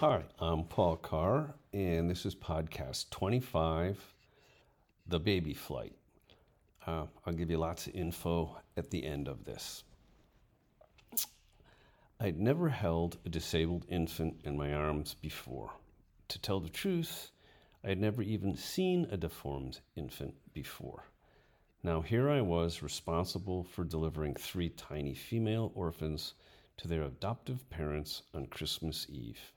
Hi, I'm Paul Carr, and this is podcast 25 The Baby Flight. Uh, I'll give you lots of info at the end of this. I'd never held a disabled infant in my arms before. To tell the truth, I had never even seen a deformed infant before. Now, here I was responsible for delivering three tiny female orphans to their adoptive parents on Christmas Eve.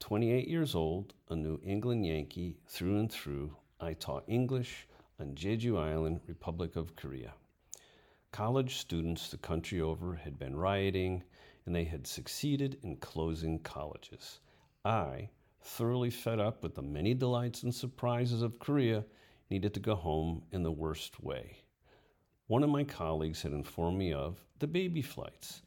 28 years old, a New England Yankee through and through, I taught English on Jeju Island, Republic of Korea. College students the country over had been rioting and they had succeeded in closing colleges. I, thoroughly fed up with the many delights and surprises of Korea, needed to go home in the worst way. One of my colleagues had informed me of the baby flights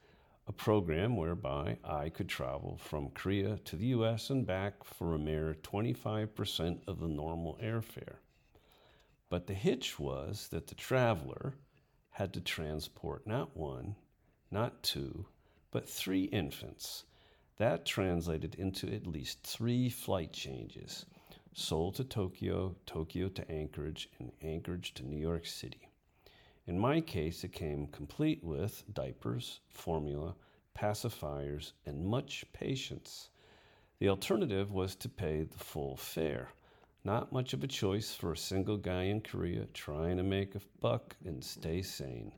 a program whereby I could travel from Korea to the US and back for a mere 25% of the normal airfare. But the hitch was that the traveler had to transport not one, not two, but three infants. That translated into at least three flight changes Seoul to Tokyo, Tokyo to Anchorage, and Anchorage to New York City. In my case, it came complete with diapers, formula, pacifiers, and much patience. The alternative was to pay the full fare. Not much of a choice for a single guy in Korea trying to make a buck and stay sane.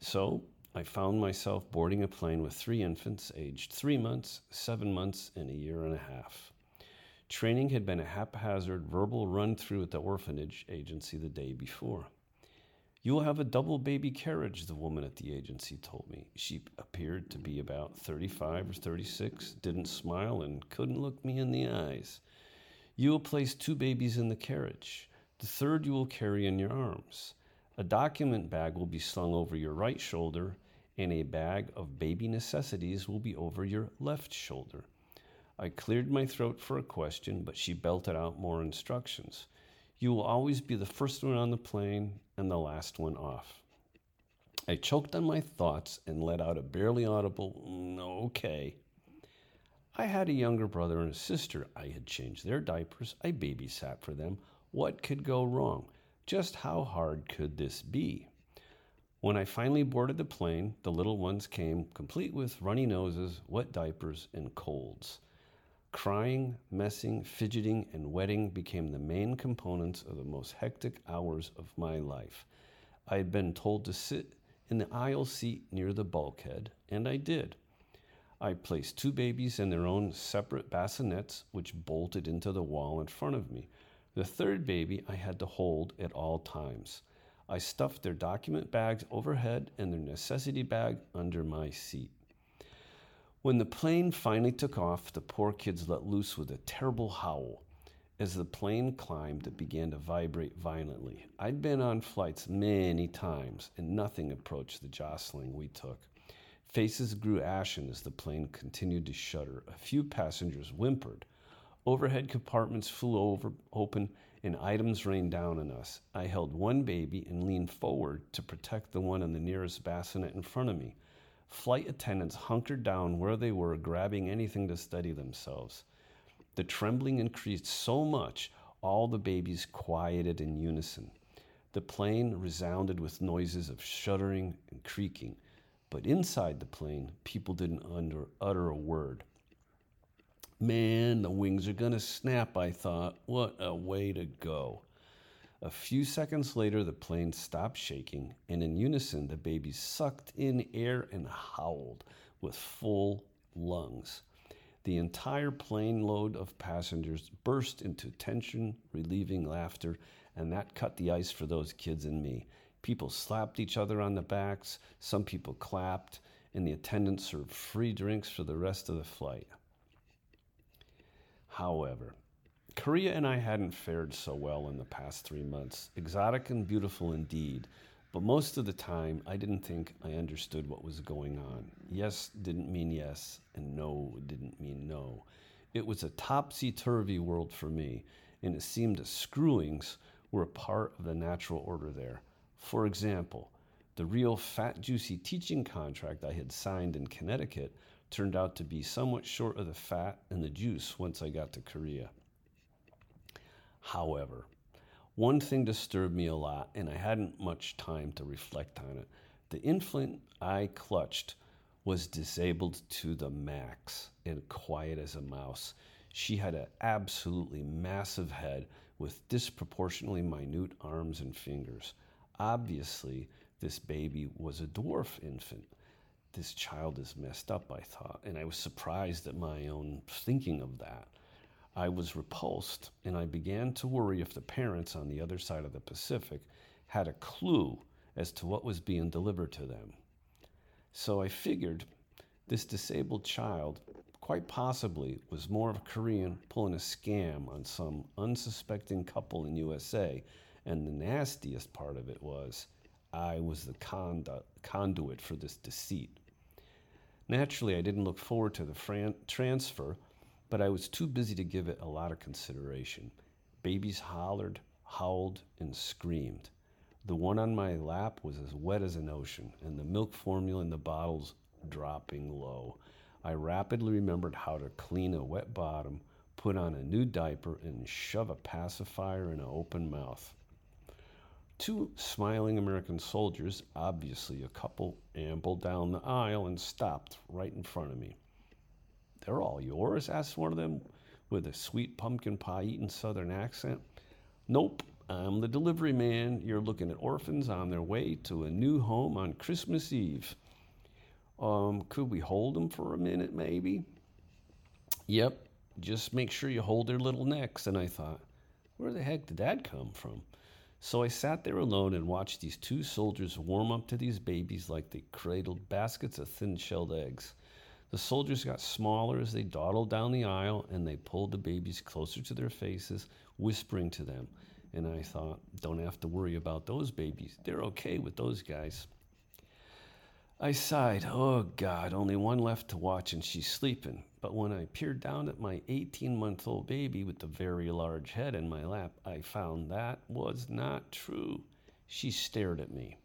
So I found myself boarding a plane with three infants aged three months, seven months, and a year and a half. Training had been a haphazard verbal run through at the orphanage agency the day before. You will have a double baby carriage, the woman at the agency told me. She appeared to be about 35 or 36, didn't smile, and couldn't look me in the eyes. You will place two babies in the carriage. The third you will carry in your arms. A document bag will be slung over your right shoulder, and a bag of baby necessities will be over your left shoulder. I cleared my throat for a question, but she belted out more instructions. You will always be the first one on the plane and the last one off. I choked on my thoughts and let out a barely audible, mm, okay. I had a younger brother and a sister. I had changed their diapers. I babysat for them. What could go wrong? Just how hard could this be? When I finally boarded the plane, the little ones came complete with runny noses, wet diapers, and colds. Crying, messing, fidgeting, and wetting became the main components of the most hectic hours of my life. I had been told to sit in the aisle seat near the bulkhead, and I did. I placed two babies in their own separate bassinets, which bolted into the wall in front of me. The third baby I had to hold at all times. I stuffed their document bags overhead and their necessity bag under my seat. When the plane finally took off, the poor kids let loose with a terrible howl. As the plane climbed, it began to vibrate violently. I'd been on flights many times, and nothing approached the jostling we took. Faces grew ashen as the plane continued to shudder. A few passengers whimpered. Overhead compartments flew over, open, and items rained down on us. I held one baby and leaned forward to protect the one in the nearest bassinet in front of me. Flight attendants hunkered down where they were, grabbing anything to steady themselves. The trembling increased so much, all the babies quieted in unison. The plane resounded with noises of shuddering and creaking, but inside the plane, people didn't under, utter a word. Man, the wings are going to snap, I thought. What a way to go. A few seconds later, the plane stopped shaking, and in unison, the babies sucked in air and howled with full lungs. The entire plane load of passengers burst into tension relieving laughter, and that cut the ice for those kids and me. People slapped each other on the backs, some people clapped, and the attendants served free drinks for the rest of the flight. However, Korea and I hadn't fared so well in the past three months. Exotic and beautiful indeed, but most of the time I didn't think I understood what was going on. Yes didn't mean yes, and no didn't mean no. It was a topsy turvy world for me, and it seemed screwings were a part of the natural order there. For example, the real fat, juicy teaching contract I had signed in Connecticut turned out to be somewhat short of the fat and the juice once I got to Korea. However, one thing disturbed me a lot, and I hadn't much time to reflect on it. The infant I clutched was disabled to the max and quiet as a mouse. She had an absolutely massive head with disproportionately minute arms and fingers. Obviously, this baby was a dwarf infant. This child is messed up, I thought, and I was surprised at my own thinking of that. I was repulsed, and I began to worry if the parents on the other side of the Pacific had a clue as to what was being delivered to them. So I figured this disabled child quite possibly was more of a Korean pulling a scam on some unsuspecting couple in USA, and the nastiest part of it was I was the condu- conduit for this deceit. Naturally, I didn't look forward to the fran- transfer, but I was too busy to give it a lot of consideration. Babies hollered, howled, and screamed. The one on my lap was as wet as an ocean, and the milk formula in the bottles dropping low. I rapidly remembered how to clean a wet bottom, put on a new diaper, and shove a pacifier in an open mouth. Two smiling American soldiers, obviously a couple, ambled down the aisle and stopped right in front of me. They're all yours? asked one of them with a sweet pumpkin pie eating southern accent. Nope, I'm the delivery man. You're looking at orphans on their way to a new home on Christmas Eve. Um, could we hold them for a minute, maybe? Yep, just make sure you hold their little necks. And I thought, where the heck did that come from? So I sat there alone and watched these two soldiers warm up to these babies like they cradled baskets of thin shelled eggs. The soldiers got smaller as they dawdled down the aisle and they pulled the babies closer to their faces, whispering to them. And I thought, don't have to worry about those babies. They're okay with those guys. I sighed, oh God, only one left to watch and she's sleeping. But when I peered down at my 18 month old baby with the very large head in my lap, I found that was not true. She stared at me.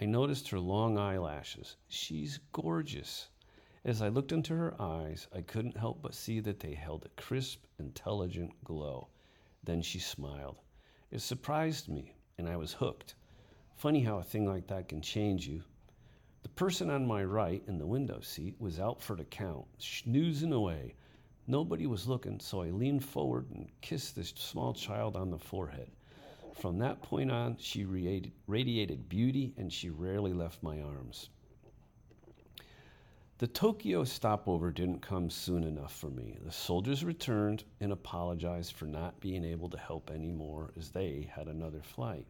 I noticed her long eyelashes. She's gorgeous. As I looked into her eyes, I couldn't help but see that they held a crisp, intelligent glow. Then she smiled. It surprised me, and I was hooked. Funny how a thing like that can change you. The person on my right in the window seat was out for the count, snoozing away. Nobody was looking, so I leaned forward and kissed this small child on the forehead. From that point on, she radiated, beauty, and she rarely left my arms. The Tokyo stopover didn't come soon enough for me. The soldiers returned and apologized for not being able to help anymore as they had another flight.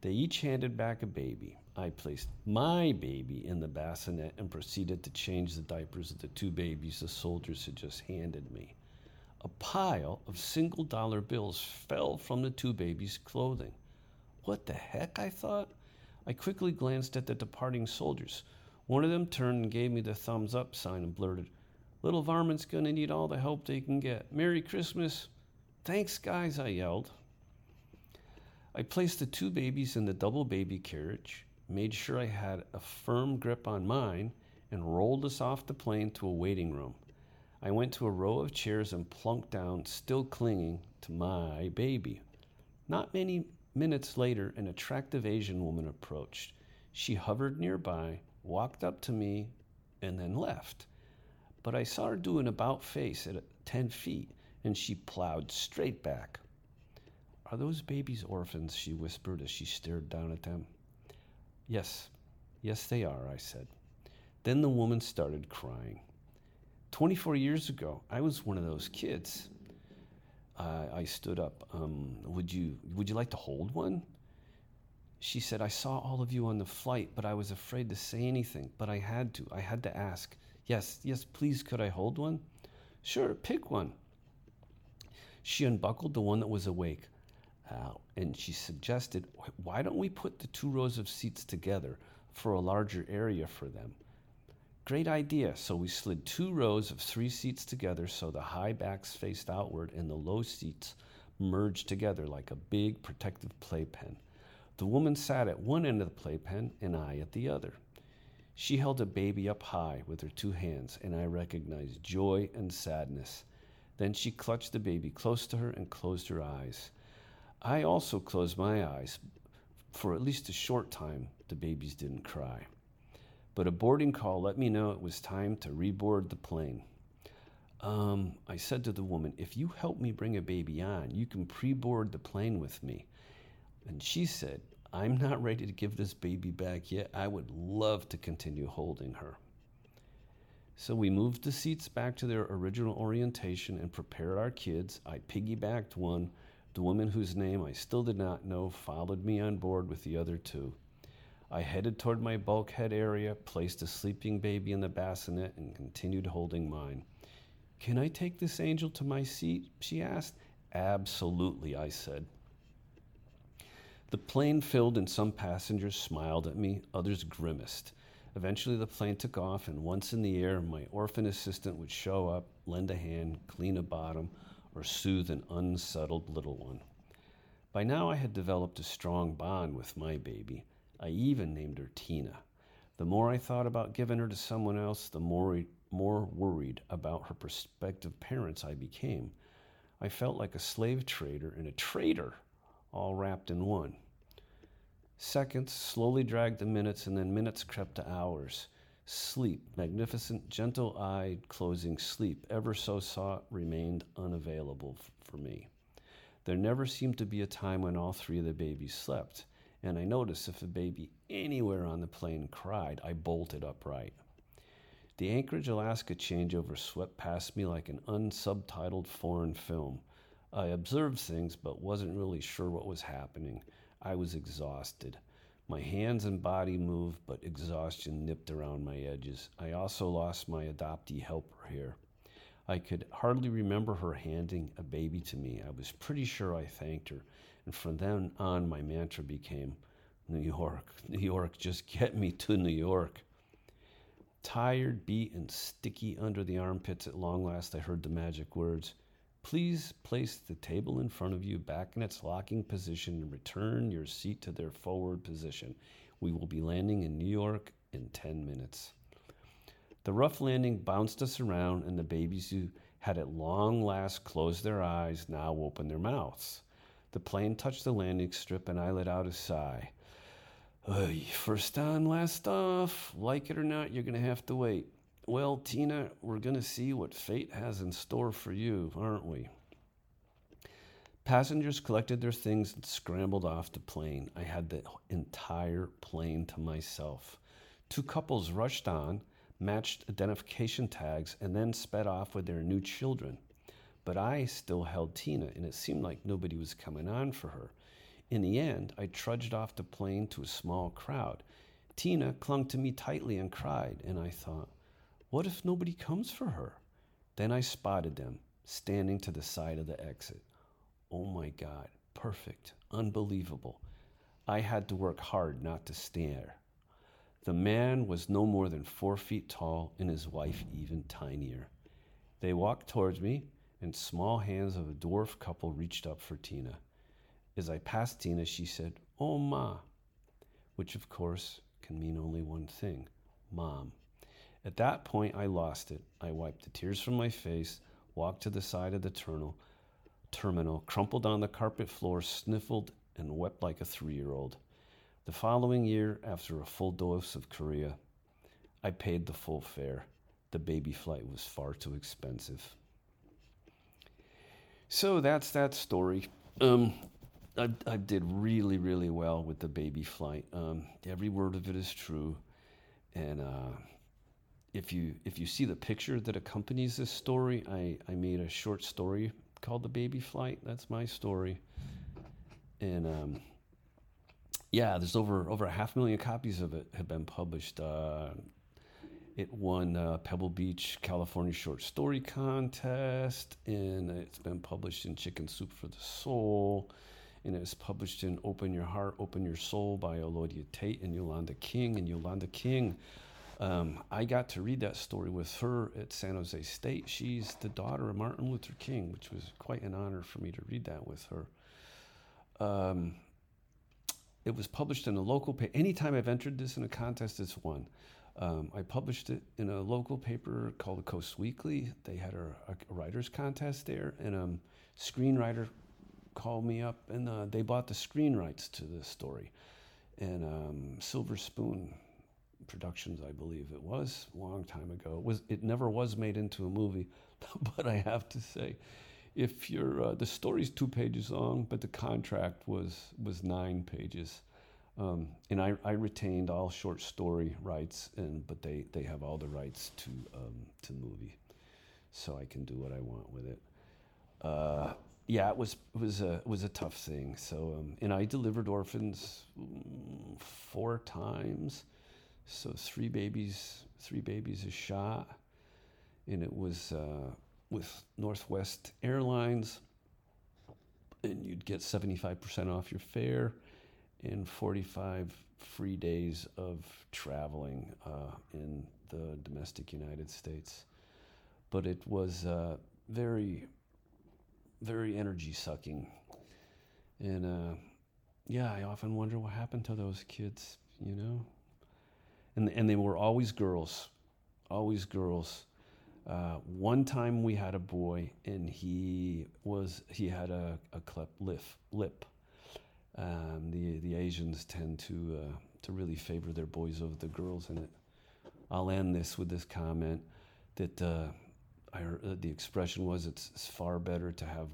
They each handed back a baby. I placed my baby in the bassinet and proceeded to change the diapers of the two babies the soldiers had just handed me. A pile of single dollar bills fell from the two babies' clothing. What the heck? I thought. I quickly glanced at the departing soldiers. One of them turned and gave me the thumbs up sign and blurted, Little varmint's gonna need all the help they can get. Merry Christmas. Thanks, guys, I yelled. I placed the two babies in the double baby carriage, made sure I had a firm grip on mine, and rolled us off the plane to a waiting room. I went to a row of chairs and plunked down, still clinging to my baby. Not many minutes later, an attractive Asian woman approached. She hovered nearby, walked up to me, and then left. But I saw her do an about face at 10 feet, and she plowed straight back. Are those babies orphans? she whispered as she stared down at them. Yes, yes, they are, I said. Then the woman started crying. 24 years ago, I was one of those kids. I stood up. Um, would you would you like to hold one? She said, I saw all of you on the flight, but I was afraid to say anything. But I had to. I had to ask. Yes, yes, please, could I hold one? Sure, pick one. She unbuckled the one that was awake, uh, and she suggested, Why don't we put the two rows of seats together for a larger area for them? Great idea. So we slid two rows of three seats together so the high backs faced outward and the low seats merged together like a big protective playpen. The woman sat at one end of the playpen and I at the other. She held a baby up high with her two hands, and I recognized joy and sadness. Then she clutched the baby close to her and closed her eyes. I also closed my eyes. For at least a short time, the babies didn't cry. But a boarding call let me know it was time to reboard the plane. Um, I said to the woman, If you help me bring a baby on, you can pre board the plane with me. And she said, I'm not ready to give this baby back yet. I would love to continue holding her. So we moved the seats back to their original orientation and prepared our kids. I piggybacked one. The woman whose name I still did not know followed me on board with the other two. I headed toward my bulkhead area, placed a sleeping baby in the bassinet, and continued holding mine. Can I take this angel to my seat? she asked. Absolutely, I said. The plane filled, and some passengers smiled at me, others grimaced. Eventually, the plane took off, and once in the air, my orphan assistant would show up, lend a hand, clean a bottom, or soothe an unsettled little one. By now, I had developed a strong bond with my baby. I even named her Tina. The more I thought about giving her to someone else, the more, more worried about her prospective parents I became. I felt like a slave trader and a traitor all wrapped in one. Seconds slowly dragged to minutes, and then minutes crept to hours. Sleep, magnificent, gentle eyed, closing sleep, ever so sought, remained unavailable for me. There never seemed to be a time when all three of the babies slept, and I noticed if a baby anywhere on the plane cried, I bolted upright. The Anchorage, Alaska changeover swept past me like an unsubtitled foreign film. I observed things but wasn't really sure what was happening. I was exhausted. My hands and body moved, but exhaustion nipped around my edges. I also lost my adoptee helper here. I could hardly remember her handing a baby to me. I was pretty sure I thanked her, and from then on, my mantra became New York, New York, just get me to New York. Tired, beat, and sticky under the armpits, at long last I heard the magic words Please place the table in front of you back in its locking position and return your seat to their forward position. We will be landing in New York in 10 minutes. The rough landing bounced us around, and the babies who had at long last closed their eyes now opened their mouths. The plane touched the landing strip, and I let out a sigh. First on, last off. Like it or not, you're going to have to wait. Well, Tina, we're going to see what fate has in store for you, aren't we? Passengers collected their things and scrambled off the plane. I had the entire plane to myself. Two couples rushed on, matched identification tags, and then sped off with their new children. But I still held Tina, and it seemed like nobody was coming on for her. In the end, I trudged off the plane to a small crowd. Tina clung to me tightly and cried, and I thought, what if nobody comes for her? Then I spotted them, standing to the side of the exit. Oh my God, perfect, unbelievable. I had to work hard not to stare. The man was no more than four feet tall, and his wife even tinier. They walked towards me, and small hands of a dwarf couple reached up for Tina. As I passed Tina, she said, Oh, Ma, which of course can mean only one thing Mom. At that point, I lost it. I wiped the tears from my face, walked to the side of the terminal, terminal crumpled on the carpet floor, sniffled, and wept like a three year old. The following year, after a full dose of Korea, I paid the full fare. The baby flight was far too expensive. So that's that story. Um, I, I, did really, really well with the baby flight. Um, every word of it is true. And uh, if you if you see the picture that accompanies this story, I, I made a short story called The Baby Flight. That's my story. And um, yeah, there's over over a half million copies of it have been published. Uh, it won uh, Pebble Beach, California Short Story Contest, and it's been published in Chicken Soup for the Soul, and it's published in Open Your Heart, Open Your Soul by Elodia Tate and Yolanda King. And Yolanda King um, I got to read that story with her at San Jose State. She's the daughter of Martin Luther King, which was quite an honor for me to read that with her. Um, it was published in a local paper. Anytime I've entered this in a contest, it's won. Um, I published it in a local paper called the Coast Weekly. They had a, a writers contest there, and a um, screenwriter called me up, and uh, they bought the screen rights to the story. And um, Silver Spoon Productions, I believe it was, a long time ago. It was it never was made into a movie, but I have to say, if you're uh, the story's two pages long, but the contract was was nine pages, um, and I, I retained all short story rights, and but they, they have all the rights to um, to movie, so I can do what I want with it. Uh, yeah, it was it was a was a tough thing. So um, and I delivered orphans mm, four times, so three babies three babies a shot, and it was. Uh, with Northwest Airlines, and you'd get 75% off your fare and 45 free days of traveling uh, in the domestic United States. But it was uh, very, very energy sucking. And uh, yeah, I often wonder what happened to those kids, you know? And, and they were always girls, always girls. Uh, one time we had a boy, and he was he had a, a lip. lip. Um, the the Asians tend to uh, to really favor their boys over the girls, and it, I'll end this with this comment that uh, I uh, the expression was it's, it's far better to have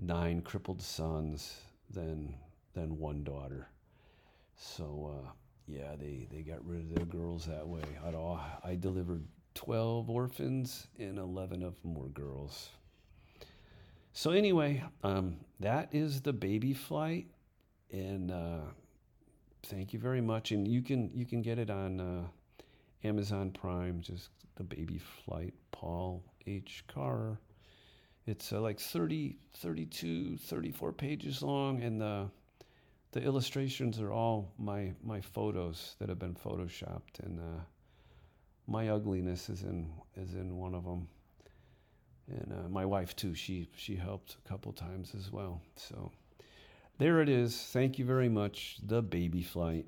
nine crippled sons than than one daughter. So uh, yeah, they, they got rid of their girls that way. I, I delivered 12 orphans, and 11 of them were girls. So, anyway, um, that is the baby flight. And uh, thank you very much. And you can, you can get it on uh, Amazon Prime, just the baby flight, Paul H. Carr. It's uh, like 30, 32, 34 pages long, and the the illustrations are all my my photos that have been photoshopped, and uh, my ugliness is in is in one of them, and uh, my wife too. She she helped a couple times as well. So there it is. Thank you very much. The baby flight.